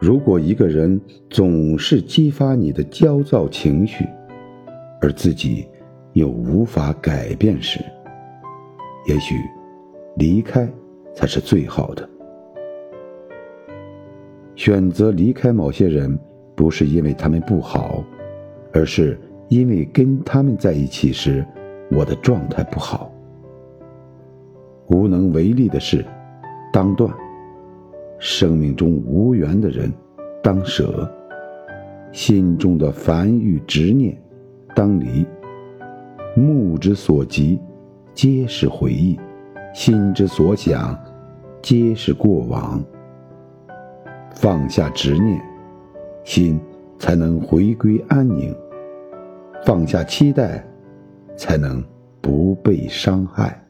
如果一个人总是激发你的焦躁情绪，而自己又无法改变时，也许离开才是最好的。选择离开某些人，不是因为他们不好，而是因为跟他们在一起时，我的状态不好。无能为力的事，当断。生命中无缘的人，当舍；心中的烦欲执念，当离。目之所及，皆是回忆；心之所想，皆是过往。放下执念，心才能回归安宁；放下期待，才能不被伤害。